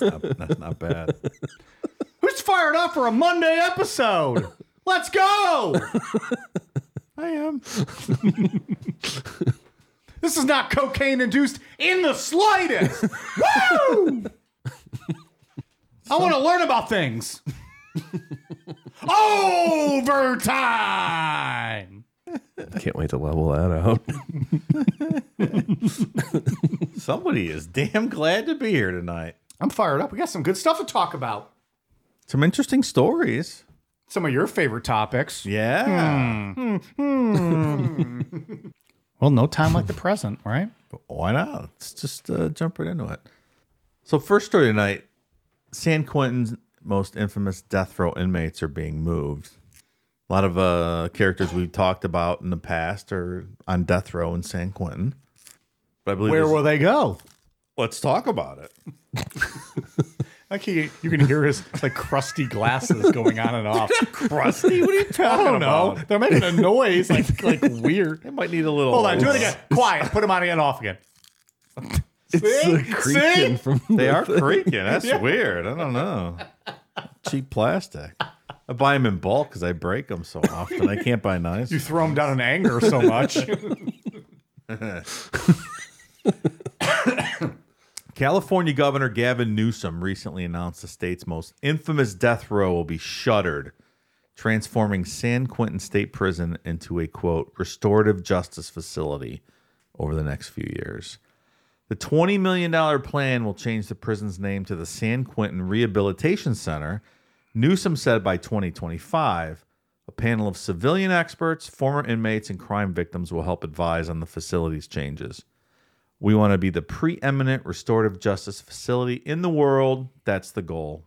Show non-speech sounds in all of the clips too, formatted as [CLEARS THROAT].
That's not, that's not bad. [LAUGHS] Who's fired up for a Monday episode? Let's go. I am. [LAUGHS] This is not cocaine induced in the slightest. [LAUGHS] Woo! I want to learn about things. Overtime. I can't wait to level that out. Somebody is damn glad to be here tonight. I'm fired up. We got some good stuff to talk about. Some interesting stories. Some of your favorite topics. Yeah. Well, no time like the present, right? Why not? Let's just uh, jump right into it. So, first story tonight San Quentin's most infamous death row inmates are being moved. A lot of uh, characters we've talked about in the past are on death row in San Quentin. But I believe Where will they go? Let's talk about it. [LAUGHS] Like he, you can hear his like crusty glasses going on and off. [LAUGHS] Crusty? What are you talking I don't know. about? They're making a noise like like weird. It might need a little. Hold on, do it again. Quiet. Put them on again, off again. It's See? the creaking See? from They are creaking. That's weird. I don't know. Cheap plastic. I buy them in bulk because I break them so often. I can't buy nice. You throw them down in anger so much. [LAUGHS] California Governor Gavin Newsom recently announced the state's most infamous death row will be shuttered, transforming San Quentin State Prison into a quote restorative justice facility over the next few years. The $20 million plan will change the prison's name to the San Quentin Rehabilitation Center. Newsom said by 2025, a panel of civilian experts, former inmates, and crime victims will help advise on the facility's changes. We want to be the preeminent restorative justice facility in the world. That's the goal.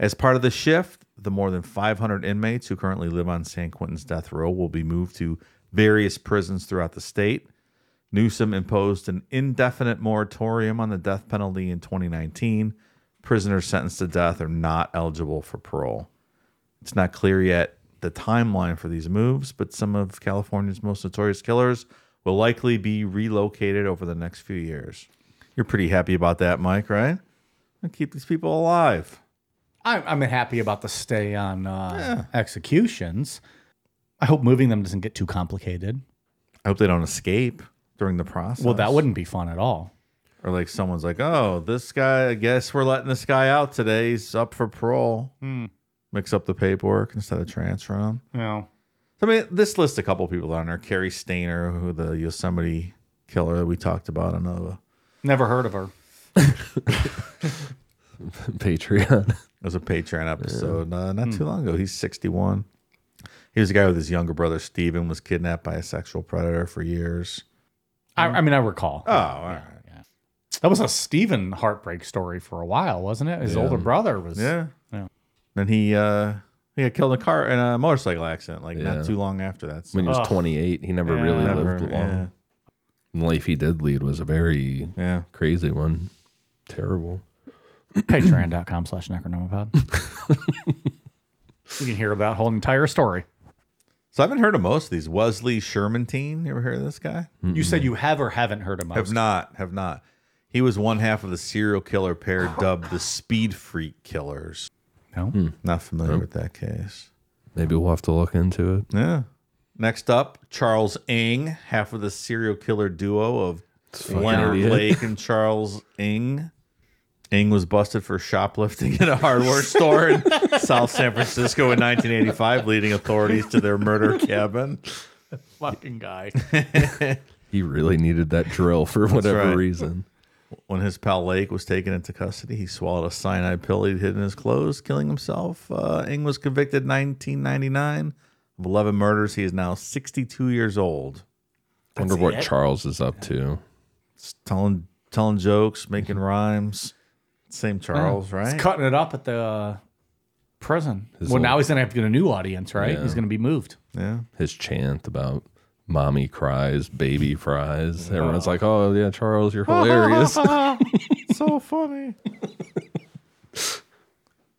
As part of the shift, the more than 500 inmates who currently live on San Quentin's death row will be moved to various prisons throughout the state. Newsom imposed an indefinite moratorium on the death penalty in 2019. Prisoners sentenced to death are not eligible for parole. It's not clear yet the timeline for these moves, but some of California's most notorious killers will likely be relocated over the next few years. You're pretty happy about that, Mike, right? And keep these people alive. I'm, I'm happy about the stay on uh, executions. I hope moving them doesn't get too complicated. I hope they don't escape during the process. Well, that wouldn't be fun at all. Or like someone's like, oh, this guy, I guess we're letting this guy out today. He's up for parole. Mix up the paperwork instead of transferring him. Know, I mean, this lists a couple people on there. Cary Stayner, who the Yosemite killer that we talked about on the never heard of her. [LAUGHS] Patreon. It was a Patreon episode uh, not too long ago. He's 61. He was a guy with his younger brother, Steven, was kidnapped by a sexual predator for years. I, I mean, I recall. Oh, all right. That was a Stephen heartbreak story for a while, wasn't it? His older brother was. Yeah. Yeah. Then he uh he got killed in a car in a motorcycle accident like Yeah. not too long after that. So When he was Ugh. 28, he never Yeah. really never, lived long. yeah, The life he did lead was a very yeah. crazy one. Terrible. Patreon.com slash Necronomipod. [LAUGHS] you can hear about whole entire story. So I haven't heard of most of these. Wesley Shermantine, you ever heard of this guy? You said you have or haven't heard of most. Have not, have not. He was one half of the serial killer pair dubbed the Speed Freak Killers. No. Hmm. Not familiar with that case. Maybe we'll have to look into it. Yeah. Next up, Charles Ng, half of the serial killer duo of fucking Leonard idiot. Lake and Charles Ng. Ng was busted for shoplifting at a hardware store in [LAUGHS] South San Francisco in 1985, leading authorities to their murder cabin. Fucking guy. [LAUGHS] He really needed that drill for whatever right. reason. When his pal Lake was taken into custody, he swallowed a cyanide pill he'd hid in his clothes, killing himself. Uh, Ng was convicted in 1999 of 11 murders. He is now 62 years old. Wonder what Charles is up to. Just telling telling jokes, making [LAUGHS] rhymes. Same Charles, right? He's cutting it up at the uh, prison. His well, now he's going to have to get a new audience, right? Yeah. He's going to be moved. yeah. His chant about mommy cries, baby fries. Everyone's like, oh, yeah, Charles, you're hilarious. [LAUGHS] so funny. [LAUGHS]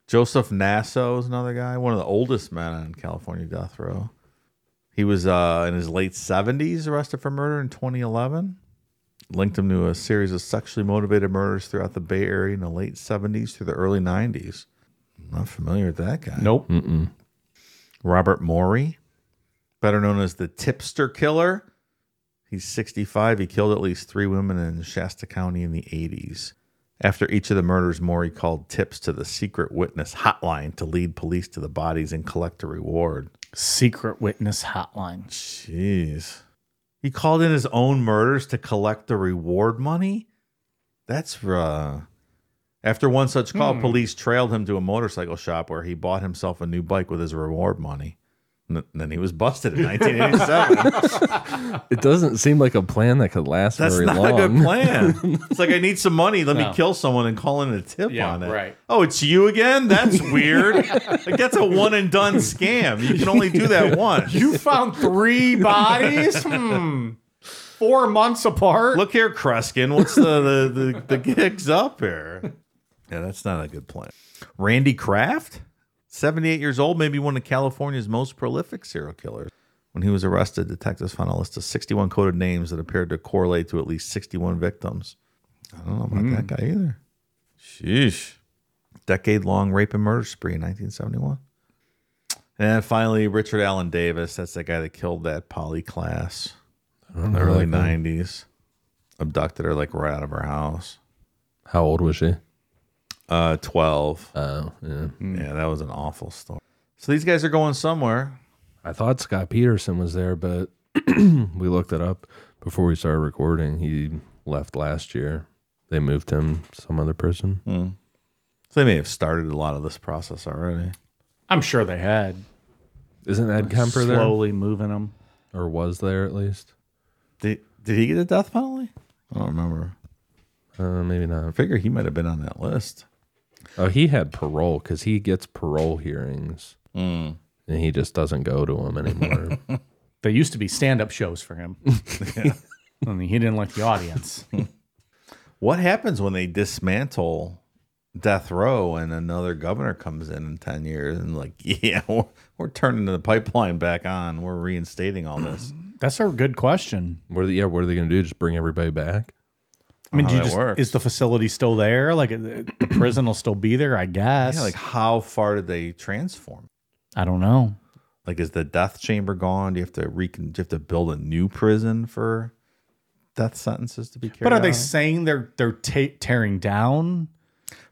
Joseph Nasso is another guy, one of the oldest men on California death row. He was uh, in his late 70s, arrested for murder in 2011. linked him to a series of sexually motivated murders throughout the Bay Area in the late 70s through the early 90s. Not familiar with that guy. Nope. Robert Maury, better known as the tipster killer. He's 65. He killed at least three women in Shasta County in the 80s. After each of the murders, Maury called tips to the secret witness hotline to lead police to the bodies and collect a reward. Secret witness hotline. Jeez. He called in his own murders to collect the reward money? That's uh after one such call, police trailed him to a motorcycle shop where he bought himself a new bike with his reward money. And then he was busted in [LAUGHS] 1987. It doesn't seem like a plan that could last very long. That's very not long. a good plan. [LAUGHS] It's like I need some money. Let me kill someone and call in a tip Yeah, on it. right. Oh, it's you again? That's [LAUGHS] weird. like that's a one and done scam. You can only do that once. You found three bodies? Hmm. Four months apart? Look here, Kreskin. What's the the, the the gigs up here? Yeah, that's not a good plan. Randy Kraft, 78 years old, maybe one of California's most prolific serial killers. When he was arrested, detectives found a list of 61 coded names that appeared to correlate to at least 61 victims. I don't know about that hmm. guy either. Sheesh. Decade long rape and murder spree in 1971. And finally, Richard Allen Davis. That's the guy that killed that Polly Klaas in the early 90s. Abducted her like right out of her house. How old was she? Uh, 12. Oh, yeah. Yeah, that was an awful story. So these guys are going somewhere. I thought Scott Peterson was there, but [CLEARS THROAT] we looked it up before we started recording. He left last year. They moved him some other prison. So they may have started a lot of this process already. I'm sure they had. Isn't Ed Kemper there? Slowly moving them. Or was there at least? Did, did he get a death penalty? I don't remember. Uh, maybe not. I figure he might have been on that list. Oh, he had parole because he gets parole hearings. Mm. And he just doesn't go to them anymore. [LAUGHS] There used to be stand up shows for him. [LAUGHS] I mean, he didn't like the audience. What happens when they dismantle death row and another governor comes in in 10 years and like, [LAUGHS] yeah, we're, we're turning the pipeline back on. We're reinstating all this. [CLEARS THROAT] That's a good question. what are the, yeah, what are they going to do? Just bring everybody back? I mean, do you just, works. is the facility still there? Like uh, the prison will still be there, I guess. Yeah, like how far did they transform? I don't know. Like, is the death chamber gone? Do you have to recon? Do you have to build a new prison for death sentences to be carried? But are they saying they're they're ta- tearing down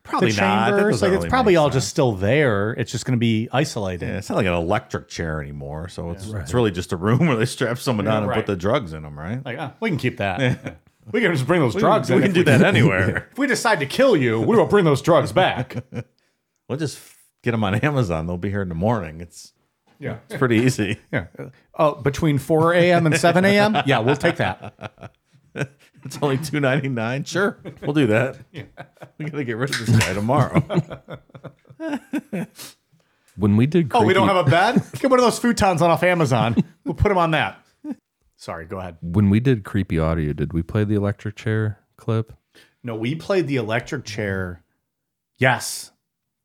probably the not? Chambers? Like it's probably all sense. just still there. It's just going to be isolated. Yeah, it's not like an electric chair anymore. So it's it's really just a room [LAUGHS] where they strap someone down and right. put the drugs in them, right? Like, ah, we can keep that. We can just bring those drugs. we in can if do that anywhere. If we decide to kill you, we will bring those drugs back. [LAUGHS] we'll just get them on Amazon. They'll be here in the morning. It's Yeah. it's pretty easy. [LAUGHS] Yeah. Oh, between 4 a.m. and 7 a.m.? Yeah, we'll take that. [LAUGHS] It's only two ninety nine. Sure, we'll do that. We gotta get rid of this guy tomorrow. When we did Oh, we don't have a bed? Get one of those futons on off Amazon. We'll put them on that. Sorry, go ahead. when we did creepy audio, did we play the electric chair clip? No, we played the electric chair. Yes.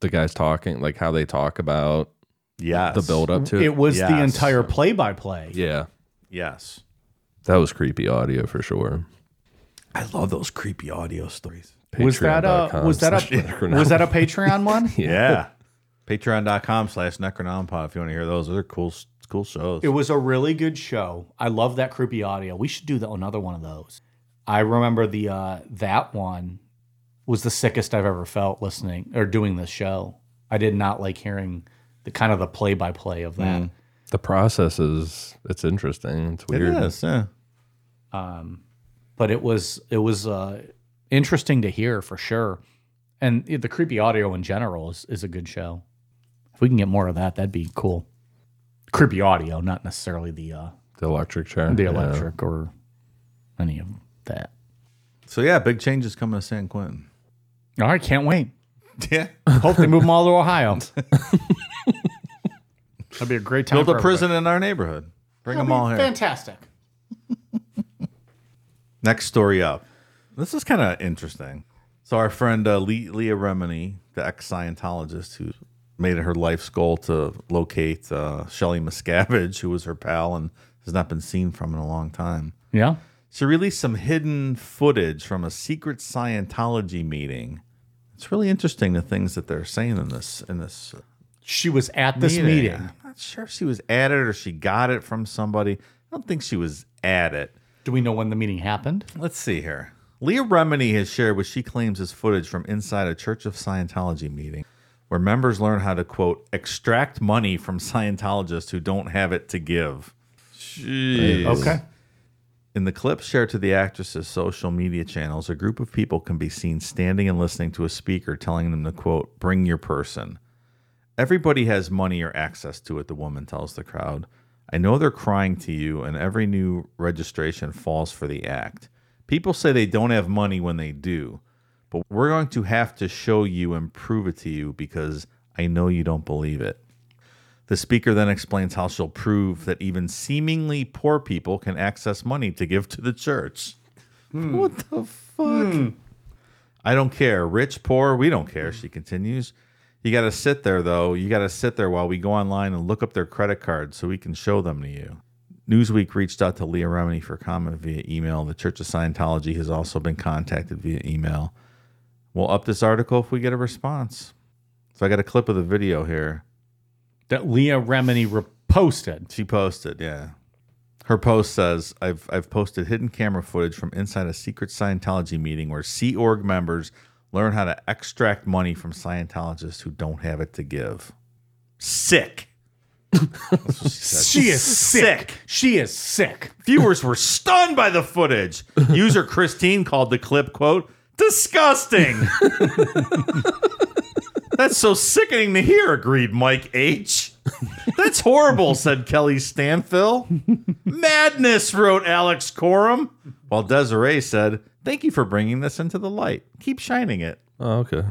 The guys talking, like how they talk about yes, the build up to it. It was the entire play by play. yeah, Yes, that was creepy audio for sure. I love those creepy audio stories. Was that a Patreon.com was that a was that a Patreon one? [LAUGHS] Yeah, Patreon.com slash Necronomipod if you want to hear those. Those are cool, cool shows. It was a really good show. I love that creepy audio. We should do the, another one of those. I remember the uh, that one was the sickest I've ever felt listening or doing this show. I did not like hearing the kind of the play by play of that. The process is it's interesting. It's weird. is, yeah. But it was it was uh, interesting to hear for sure. And the creepy audio in general is, is a good show. If we can get more of that, that'd be cool. Creepy audio, not necessarily the uh, The electric chair. the Yeah. electric or any of that. So yeah, big changes coming to San Quentin. All right, can't wait. [LAUGHS] Yeah, Hope they move them all to Ohio. [LAUGHS] That'd be a great time. build a prison in our neighborhood. Bring them all here. Fantastic. [LAUGHS] Next story up. This is kind of interesting. So our friend uh, Le- Leah Remini, the ex-Scientologist who made it her life's goal to locate uh, Shelley Miscavige, who was her pal and has not been seen from in a long time. Yeah. She released some hidden footage from a secret Scientology meeting. It's really interesting the things that they're saying in this in this uh, She was at this meeting. I'm not sure if she was at it or she got it from somebody. I don't think she was at it. Do we know when the meeting happened? Let's see here. Leah Remini has shared what she claims is footage from inside a Church of Scientology meeting where members learn how to, quote, extract money from Scientologists who don't have it to give. Jeez. Okay. In the clip shared to the actress's social media channels, a group of people can be seen standing and listening to a speaker telling them to, quote, bring your person. Everybody has money or access to it, the woman tells the crowd. I know they're crying to you, and every new registration falls for the act. People say they don't have money when they do, but we're going to have to show you and prove it to you because I know you don't believe it. The speaker then explains how she'll prove that even seemingly poor people can access money to give to the church. Hmm. What the fuck? Hmm. I don't care. Rich, poor, we don't care, she continues. You got to sit there, though. You got to sit there while we go online and look up their credit cards so we can show them to you. Newsweek reached out to Leah Remini for comment via email. The Church of Scientology has also been contacted via email. We'll up this article if we get a response. So I got a clip of the video here. That Leah Remini reposted. She posted, yeah. Her post says, I've, I've posted hidden camera footage from inside a secret Scientology meeting where Sea Org members learn how to extract money from Scientologists who don't have it to give. Sick. She. She is sick. She is sick. Viewers were stunned by the footage. User Christine called the clip, quote, disgusting. [LAUGHS] That's so sickening to hear, agreed Mike H. That's horrible, said Kelly Stanfill. Madness, wrote Alex Corum. While Desiree said, Thank you for bringing this into the light. Keep shining it. Oh, okay.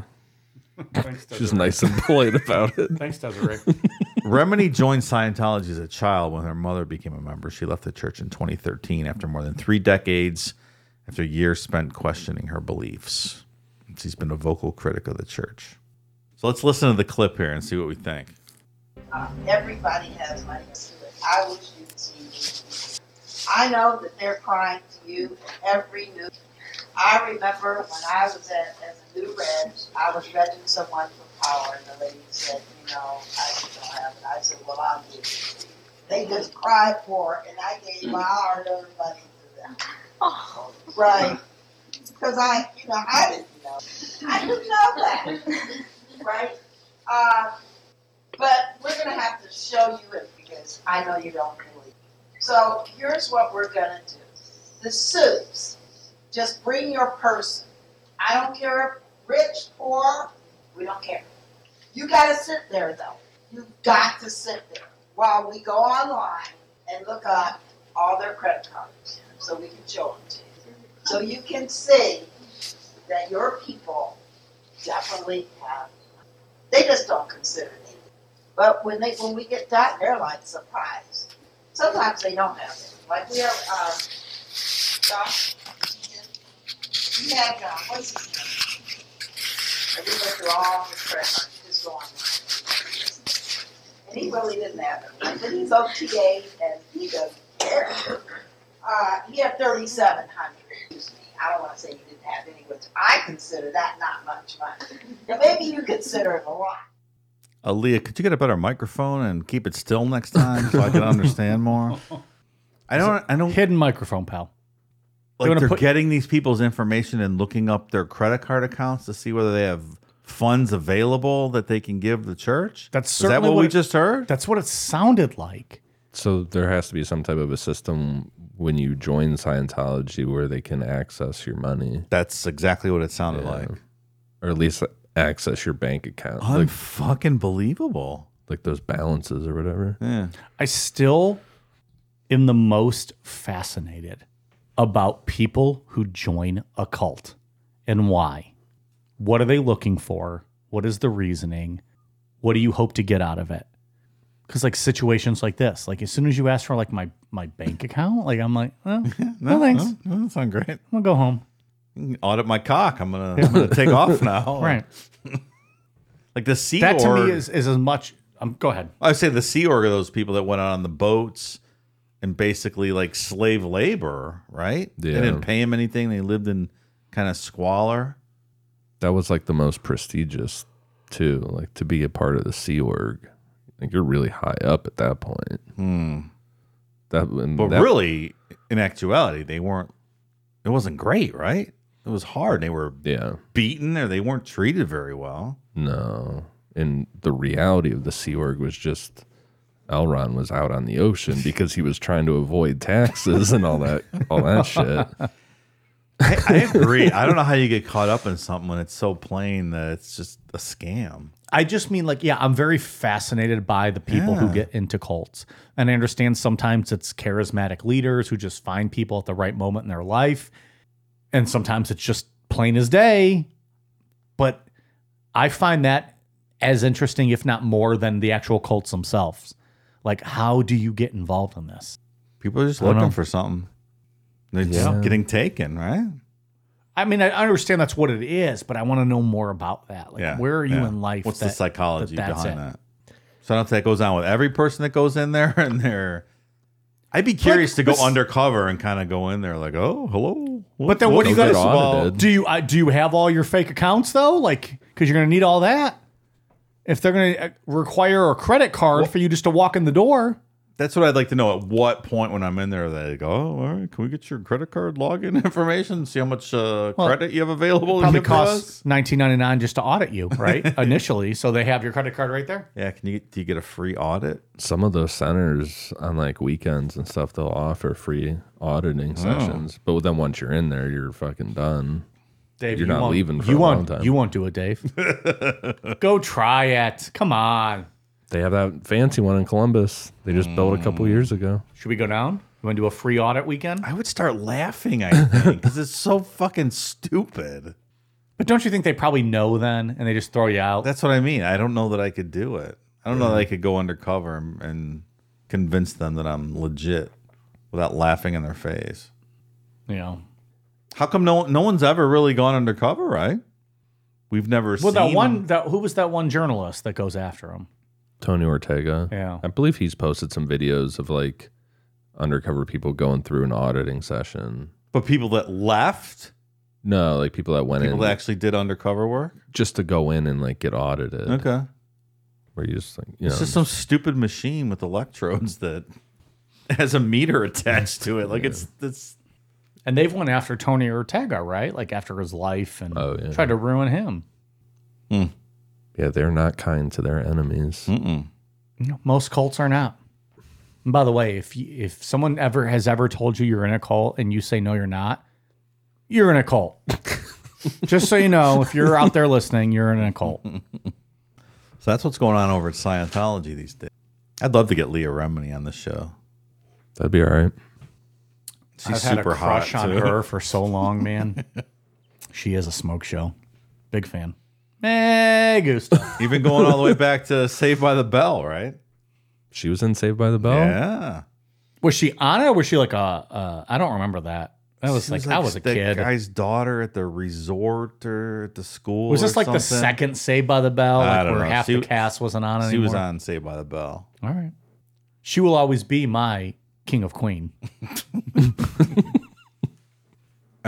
[LAUGHS] She's nice and polite about it. Thanks, Desiree. [LAUGHS] Remini joined Scientology as a child when her mother became a member. She left the church in 2013 after more than three decades, after years spent questioning her beliefs. She's been a vocal critic of the church. So let's listen to the clip here and see what we think. Uh, everybody has money to it. I wish you. I know that they're crying to you every new. I remember when I was at, as a new reg, I was regging someone for power, and the lady said, you know, I don't have it. I said, well, give it. They just cried for it, and I gave my hard-earned money to them. [LAUGHS] Right. Because I, you know, I didn't know. I didn't know that. [LAUGHS] right? Uh, but we're going to have to show you it because I know you don't believe. So here's what we're going to do. The soups. just bring your person. I don't care if rich, poor, we don't care. You got to sit there though. You've got to sit there while we go online and look up all their credit cards so we can show them to you. So you can see that your people definitely have they just don't consider it. But when they when we get done, they're like surprised. Sometimes they don't have it. Like we have Josh. We uh, what's his name? And we went through all his cards. Just go online. And he really didn't have it. But he's OTA and he doesn't care. Uh, he had thirty-seven hundred. Excuse me. I don't want to say he didn't have any, which I consider that not much money. Now, maybe you consider it a lot. Aaliyah, could you get a better microphone and keep it still next time so I can understand more? [LAUGHS] I don't. I don't. Hidden microphone, pal. like wanna they're put- getting these people's information and looking up their credit card accounts to see whether they have funds available that they can give the church. That's Is that certainly what, what we it- just heard? That's what it sounded like. So there has to be some type of a system when you join Scientology where they can access your money, That's exactly what it sounded like. or at least access your bank account, like, Unfucking believable. like those balances or whatever. Yeah. I still am the most fascinated about people who join a cult and why. What are they looking for? What is the reasoning? What do you hope to get out of it? Because like situations like this, like as soon as you ask for like my my bank account, like I'm like, oh, [LAUGHS] no, thanks. No, that sounds great. I'm gonna go home. You can Audit my cock. I'm gonna, I'm gonna take off now. [LAUGHS] Right. [LAUGHS] Like the Sea That to me is is as much. Um, go ahead. I say the Sea Org are those people that went out on the boats and basically like slave labor, right? They didn't pay him anything. They lived in kind of squalor. That was like the most prestigious too, like to be a part of the Sea Org. Like you're really high up at that point. Hmm. That, But that- really, in actuality, they weren't. It wasn't great, right? It was hard. They were yeah, beaten, or they weren't treated very well. no. And the reality of the Sea Org was just L. Ron was out on the ocean because he was trying to avoid taxes and all that, all that [LAUGHS] shit. I, I agree. I don't know how you get caught up in something when it's so plain that it's just a scam. I just mean like, yeah, I'm very fascinated by the people who get into cults. And I understand sometimes it's charismatic leaders who just find people at the right moment in their life. And sometimes it's just plain as day. But I find that as interesting, if not more, than the actual cults themselves. Like, how do you get involved in this? People are just looking know. for something. They're just Yeah. getting taken, right? I mean, I understand that's what it is, but I want to know more about that. Like, Yeah. where are you yeah. in life? What's the that- psychology that that's behind it? that? So I don't think if that goes on with every person that goes in there, [LAUGHS] and they're. I'd be curious to go this- undercover and kind of go in there like, oh, hello. But then what do you Go guys? get audited. Do you uh, do you have all your fake accounts though? Like, because you're gonna need all that. If they're gonna uh, require a credit card for you just to walk in the door, That's what I'd like to know. At what point when I'm in there, they go, oh, all right, can we get your credit card login [LAUGHS] information? See how much uh, Well, credit you have available? to probably give costs nineteen ninety nine just to audit you, [LAUGHS] right? Initially, so they have your credit card right there. Yeah, can you get, do you get a free audit? Some of those centers on like weekends and stuff, they'll offer free auditing sessions. But then once you're in there, you're fucking done. Dave, You're you not won't- leaving for you a won't, long time. You won't do it, Dave. [LAUGHS] Go try it. Come on. They have that fancy one in Columbus. They just built a couple mm. years ago. Should we go down? You want to do a free audit weekend? I would start laughing, I think, because it's so fucking stupid. But don't you think they probably know then, and they just throw you out? That's what I mean. I don't know that I could do it. I don't know that I could go undercover and, and convince them that I'm legit without laughing in their face. you know. How come no no one's ever really gone undercover, right? We've never Well, seen that one, that who was that one journalist that goes after him? Tony Ortega. Yeah. I believe he's posted some videos of like undercover people going through an auditing session. but people that left, No, like people that went in. people in that actually did undercover work. just to go in and like get audited. Okay, Where you just like, you know. it's just some stupid machine with electrodes that has a meter attached to it. Like it's it's And they've went after Tony Ortega, right? Like after his life and Oh, yeah. tried to ruin him. Hmm. Yeah, they're not kind to their enemies. mm-mm. You most cults are not. And by the way, if you, if someone ever has ever told you you're in a cult and you say no, you're not, you're in a cult. [LAUGHS] Just so you know, if you're out there listening, you're in a cult. [LAUGHS] So that's what's going on over at Scientology these days. I'd love to get Leah Remini on this show. That'd be all right. She's I've had super a crush hot on too. her for so long, [LAUGHS] man. she is a smoke show. Big fan. Hey, Gusto. [LAUGHS] Even going all the way back to Saved by the Bell, right? She was in Saved by the Bell. Yeah. Was she on it or was she like a? Uh, I don't remember that. That was She like, I was a that kid. guy's daughter at the resort or at the school. was this or like the something. second Saved by the Bell, I like don't where know. half She- the cast wasn't on anymore? She was on Saved by the Bell. All right. She will always be my king of queen. [LAUGHS] All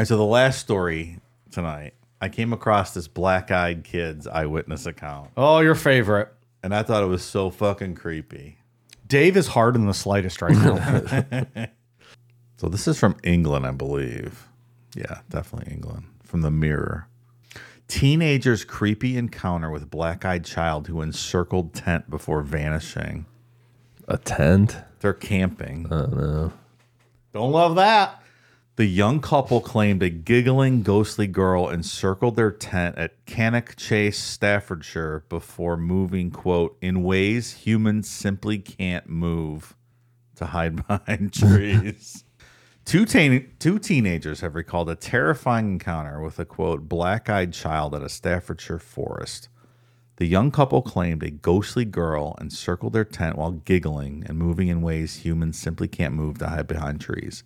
right, so the last story tonight, I came across this Black Eyed Kids eyewitness account, Oh, your favorite. and I thought it was so fucking creepy. Dave is hard in the slightest right now. [LAUGHS] [LAUGHS] So this is from England, I believe. Yeah, definitely England. From the Mirror. Teenager's creepy encounter with black-eyed child who encircled tent before vanishing. A tent. They're camping. I don't know. Don't love that. The young couple claimed a giggling, ghostly girl encircled their tent at Cannock Chase, Staffordshire, before moving, quote, in ways humans simply can't move to hide [LAUGHS] behind trees. two, teen- two teenagers have recalled a terrifying encounter with a, quote, black eyed child at a Staffordshire forest. The young couple claimed a ghostly girl encircled their tent while giggling and moving in ways humans simply can't move to hide behind trees.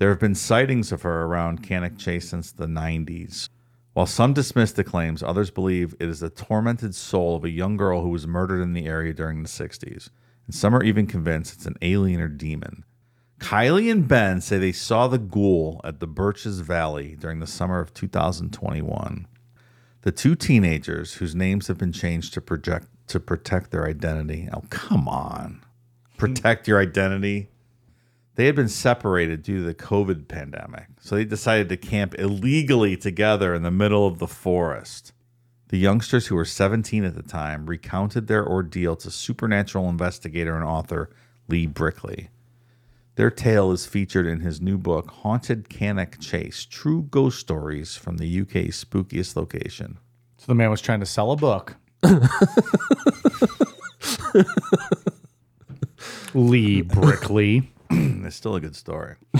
There have been sightings of her around Cannock Chase since the 90s. While some dismiss the claims, others believe it is the tormented soul of a young girl who was murdered in the area during the 60s. And some are even convinced it's an alien or demon. Kylie and Ben say they saw the ghoul at the Birches Valley during the summer of 2021. The two teenagers, whose names have been changed to project to protect their identity. Oh, come on. Protect your identity. They had been separated due to the COVID pandemic, so they decided to camp illegally together in the middle of the forest. The youngsters, who were 17 at the time, recounted their ordeal to supernatural investigator and author Lee Brickley. Their tale is featured in his new book, Haunted Cannock Chase True Ghost Stories from the UK's Spookiest Location. So the man was trying to sell a book. [LAUGHS] Lee Brickley. [CLEARS THROAT] It's still a good story. [LAUGHS]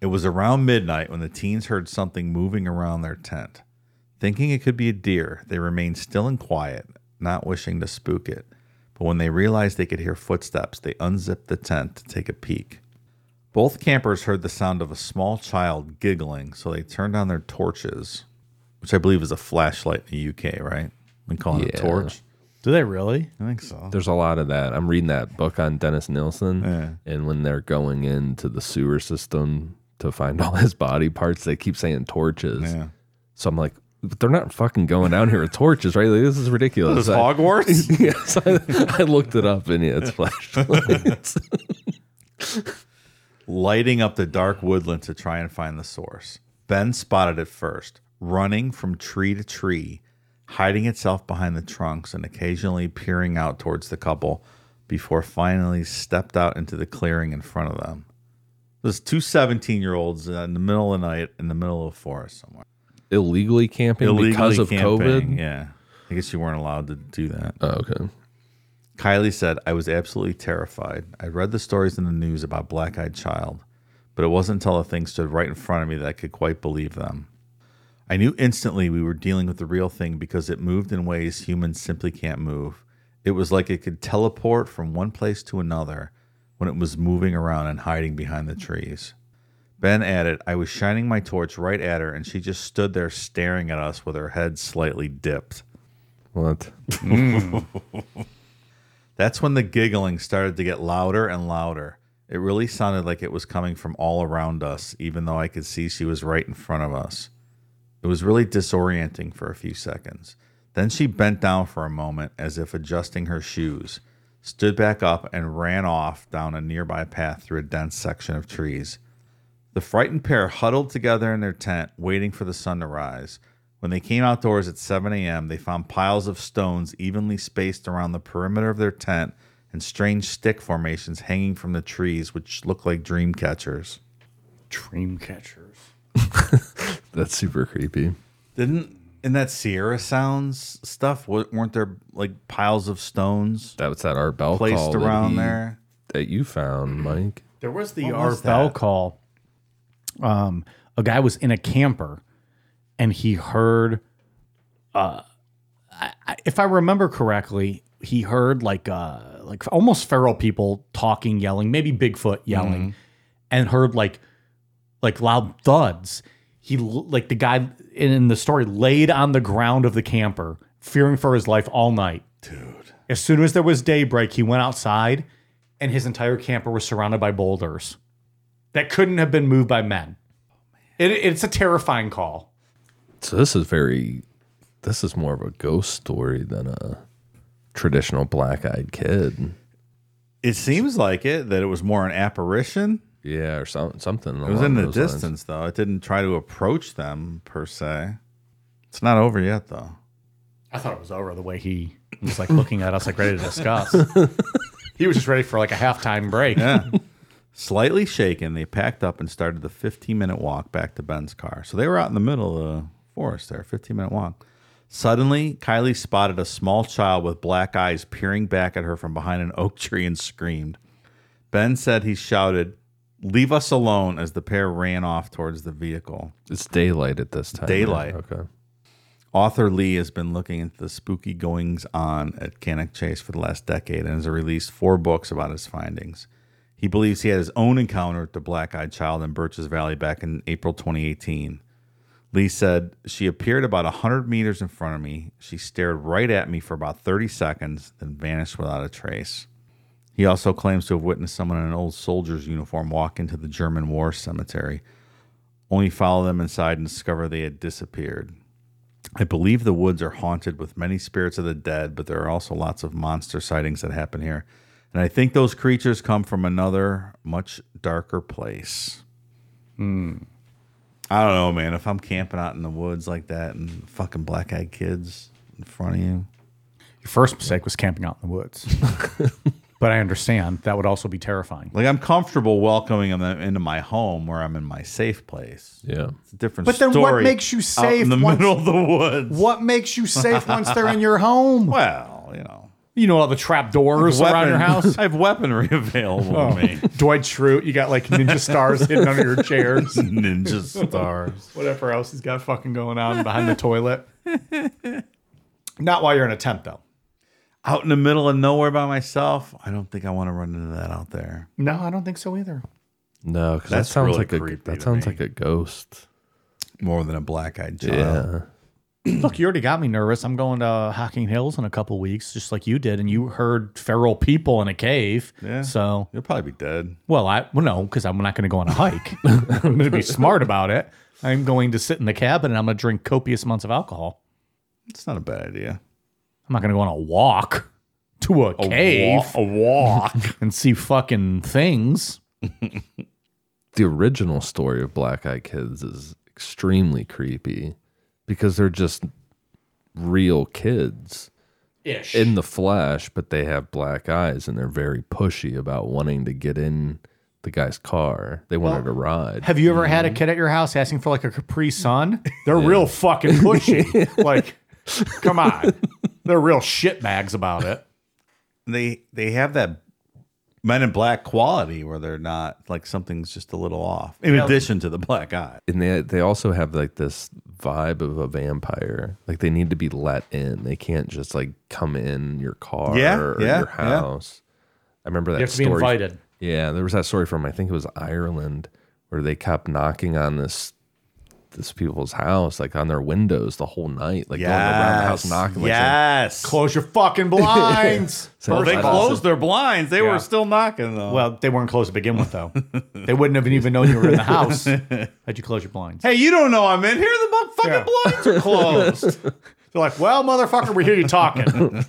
it was around midnight when the teens heard something moving around their tent. Thinking it could be a deer, they remained still and quiet, not wishing to spook it. But when they realized they could hear footsteps, they unzipped the tent to take a peek. Both campers heard the sound of a small child giggling, so they turned on their torches, which I believe is a flashlight in the UK, right? We call it a torch. Do they really? I think so. There's a lot of that. I'm reading that book on Dennis Nilsen, Yeah. and when they're going into the sewer system to find all his body parts, they keep saying torches. Yeah. So I'm like, but they're not fucking going down here with torches, right? Like, this is ridiculous. This is I- Hogwarts? [LAUGHS] yes, I, I looked it up, and yeah, it's flashlights. [LAUGHS] lighting up the dark woodland to try and find the source. Ben spotted it first, running from tree to tree, hiding itself behind the trunks and occasionally peering out towards the couple before finally stepped out into the clearing in front of them. There's two 17 year olds in the middle of the night in the middle of a forest somewhere. Illegally camping because of camping. COVID. Yeah. I guess you weren't allowed to do that. Oh, okay. Kylie said, I was absolutely terrified. I read the stories in the news about Black Eyed Child, but it wasn't until the thing stood right in front of me that I could quite believe them. I knew instantly we were dealing with the real thing because it moved in ways humans simply can't move. It was like it could teleport from one place to another when it was moving around and hiding behind the trees. Ben added, I was shining my torch right at her, and she just stood there staring at us with her head slightly dipped. What? [LAUGHS] That's when the giggling started to get louder and louder. It really sounded like it was coming from all around us, even though I could see she was right in front of us. It was really disorienting for a few seconds. Then she bent down for a moment as if adjusting her shoes, stood back up, and ran off down a nearby path through a dense section of trees. The frightened pair huddled together in their tent, waiting for the sun to rise. When they came outdoors at 7 a.m., they found piles of stones evenly spaced around the perimeter of their tent and strange stick formations hanging from the trees, which looked like dream catchers. Dream catchers. [LAUGHS] That's super creepy. Didn't in that Sierra Sounds stuff? Weren't there like piles of stones That was that Art Bell placed call that around he- there? that you found, Mike. There was the What Art was Bell that? call. Um, a guy was in a camper, and he heard. Uh, I, I, if I remember correctly, he heard like uh like almost feral people talking, yelling, maybe Bigfoot yelling, and heard like like loud thuds. He like the guy in the story laid on the ground of the camper, fearing for his life all night. Dude. As soon as there was daybreak, he went outside and his entire camper was surrounded by boulders that couldn't have been moved by men. It, it's a terrifying call. So this is very. This is more of a ghost story than a traditional black-eyed kid. It seems like it, that it was more an apparition. Yeah, or some, something. It was in the distance, though. It didn't try to approach them per se. It's not over yet, though. I thought it was over the way he was like looking at us, like ready to discuss. [LAUGHS] he was just ready for like a halftime break. Yeah. Slightly shaken, they packed up and started the 15 minute walk back to Ben's car. So they were out in the middle of the forest there, 15 minute walk. Suddenly, Kylie spotted a small child with black eyes peering back at her from behind an oak tree and screamed. Ben said he shouted, Leave us alone as the pair ran off towards the vehicle. It's daylight at this time. right? Daylight. Okay. Author Lee has been looking into the spooky goings on at Cannock Chase for the last decade and has released four books about his findings. He believes he had his own encounter with the black eyed child in Birches Valley back in April 2018. Lee said, She appeared about 100 meters in front of me. She stared right at me for about 30 seconds, then vanished without a trace. He also claims to have witnessed someone in an old soldier's uniform walk into the German war cemetery, only follow them inside and discover they had disappeared. I believe the woods are haunted with many spirits of the dead, but there are also lots of monster sightings that happen here. And I think those creatures come from another, much darker place. Hmm. I don't know, man. If I'm camping out in the woods like that and fucking black eyed kids in front of you, Your first mistake was camping out in the woods. [LAUGHS] but I understand that would also be terrifying. like I'm comfortable welcoming them into my home where I'm in my safe place. Yeah. It's a different thing. But then what makes you safe in the once- middle of the woods? What makes you safe once they're in [LAUGHS] your home? Well, you know, You know all the trap doors around your house. [LAUGHS] I have weaponry available Oh. to me. Dwight Schrute, you got like ninja stars hidden under your chairs. [LAUGHS] Ninja stars. Whatever else he's got fucking going on behind the toilet. Not while you're in a tent though. Out in the middle of nowhere by myself, I don't think I want to run into that out there. No, I don't think so either. No, because that That's sounds really like a creepy that to sounds me. like a ghost. More than a black eyed child. Yeah. Look, you already got me nervous. I'm going to Hocking Hills in a couple weeks, just like you did, and you heard feral people in a cave. Yeah. So, You'll probably be dead. well, I well no, because I'm not going to go on a hike. [LAUGHS] I'm going to be smart about it. I'm going to sit in the cabin and I'm going to drink copious amounts of alcohol. It's not a bad idea. I'm not going to go on a walk [LAUGHS] to a, cave a walk. [LAUGHS] and see fucking things. [LAUGHS] the original story of Black Eyed Kids is extremely creepy because they're just real kids Ish. in the flesh, but they have black eyes and they're very pushy about wanting to get in the guy's car. They wanted to ride. Have you ever had a mm-hmm. kid at your house asking for like a Capri Sun? They're real fucking pushy. like, come on. They're real shit bags about it. they they have that Men in Black quality where they're not like something's just a little off. In addition to the black eye. and they they also have like this vibe of a vampire. Like they need to be let in. They can't just like come in your car Yeah, or yeah, your yeah. house. I remember that You have to be story. invited. Yeah, there was that story from I think it was Ireland where they kept knocking on this this people's house, like on their windows the whole night, like going around the house knocking. Like saying, yes. Close your fucking [LAUGHS] blinds. [LAUGHS] So well, they closed also- their blinds. They Yeah. were still knocking though. well, they weren't closed to begin with, though. they wouldn't have even known you were in the house [LAUGHS] had you close your blinds. hey, you don't know I'm in here. The bu- fucking Yeah. blinds are closed. They're like, well, motherfucker, we hear you talking.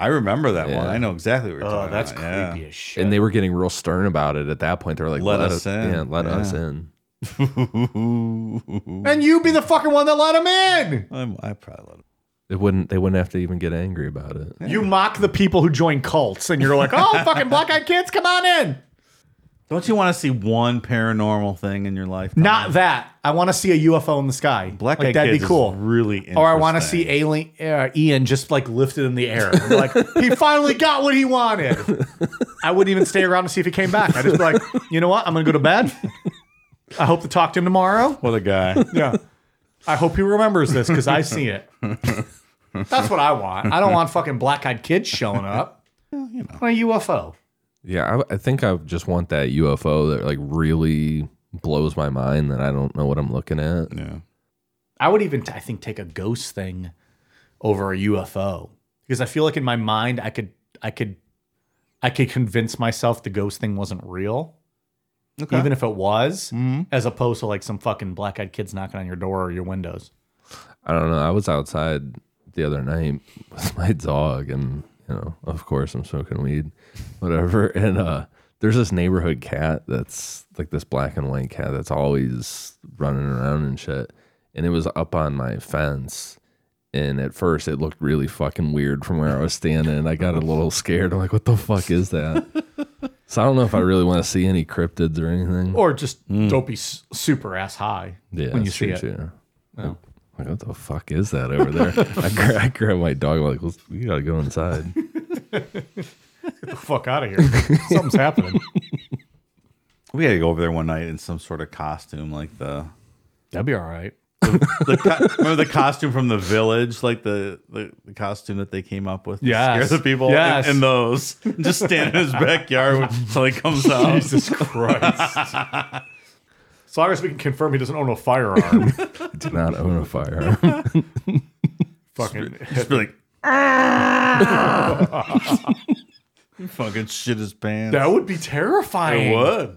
I remember that one. I know exactly what you're oh, talking that's about. Yeah. creepy as shit. and they were getting real stern about it at that point. They were like, Let us in. Yeah, let us in. [LAUGHS] and you be the fucking one that let him in. I'm, I probably let him. They wouldn't. They wouldn't have to even get angry about it. You mock the people who join cults, and you're like, oh, fucking black eyed kids, come on in. Don't you want to see one paranormal thing in your life? Not that. I want to see a UFO in the sky. Black like Eyed that'd Kids be is cool. really Or I want to see alien uh, Ian just like lifted in the air. like he finally got what he wanted. I wouldn't even stay around to see if he came back. I'd just be like, you know what? I'm gonna go to bed. I hope to talk to him tomorrow. What a guy. Yeah. I hope he remembers this because I see it. That's what I want. I don't want fucking black eyed kids showing up. you know. A UFO. Yeah, I, I think I just want that UFO that like really blows my mind that I don't know what I'm looking at. yeah. I would even, I think, take a ghost thing over a UFO because I feel like in my mind I could, I could, I could convince myself the ghost thing wasn't real, even if it was, as opposed to like some fucking black eyed kids knocking on your door or your windows. I don't know. I was outside the other night [LAUGHS] with my dog, and you know, of course, I'm smoking weed, [LAUGHS] whatever. And uh, there's this neighborhood cat that's like this black and white cat that's always running around and shit. And it was up on my fence. And at first, it looked really fucking weird from where I was standing. I got a little scared. I'm like, what the fuck is that? [LAUGHS] so I don't know if I really want to see any cryptids or anything. Or just mm. don't be s- super ass high Yeah, when you see true, it. too. Like, like, what the fuck is that over there? [LAUGHS] I, gra- I grab my dog. I'm like, Let's, we gotta go inside. [LAUGHS] Get the fuck out of here. Something's happening. [LAUGHS] We got to go over there one night in some sort of costume, like the That'd be all right. The co- remember the costume from the village, like the, the, the costume that they came up with. to Yes. scare the people. Yes. in, in those, [LAUGHS] just stand in his backyard until he comes out. Jesus Christ. as long as we can confirm he doesn't own a firearm. [LAUGHS] Do not own a firearm. [LAUGHS] fucking Just be like, Fucking shit his pants. That would be terrifying. it.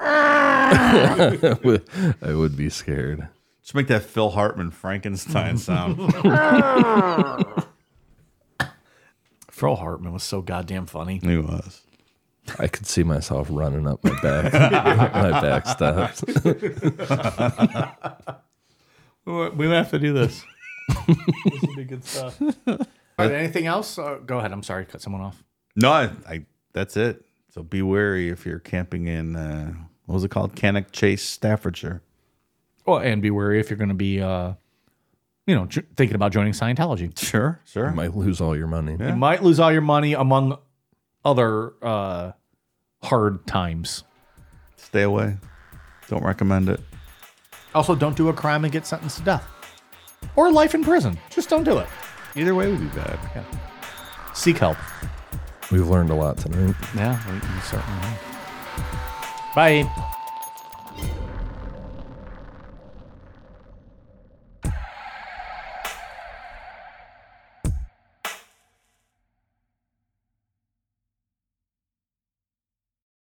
I would, I would be scared. Just make that Phil Hartman Frankenstein [LAUGHS] sound. Phil Hartman was so goddamn funny. he was. I could see myself running up my back, [LAUGHS] my back steps. [LAUGHS] We might have to do this. this would be good stuff. All right, anything else? Uh, go ahead. I'm sorry, cut someone off. No, I, I that's it. So be wary if you're camping in uh, what was it called? Cannock Chase, Staffordshire. Well, and be wary if you're going to be, uh, you know, j- thinking about joining Scientology. Sure, sure. You might lose all your money. You might lose all your money among other uh, hard times. Stay away. Don't recommend it. Also, don't do a crime and get sentenced to death or life in prison. Just don't do it. Either way would be bad. Seek help. We've learned a lot tonight. Yeah, we, we certainly have. Bye.